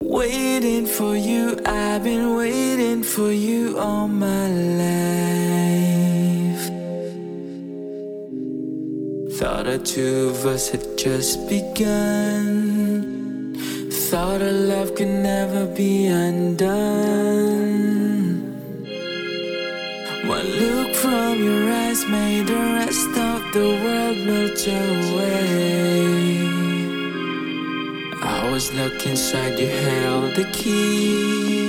Waiting for you, I've been waiting for you all my life. Thought the two of us had just begun. Thought our love could never be undone. One look from your eyes made the rest of the world melt away. Always look inside you held the key.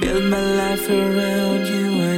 Build my life around you.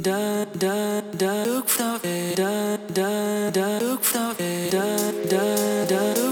da da da look for da da da look for da da da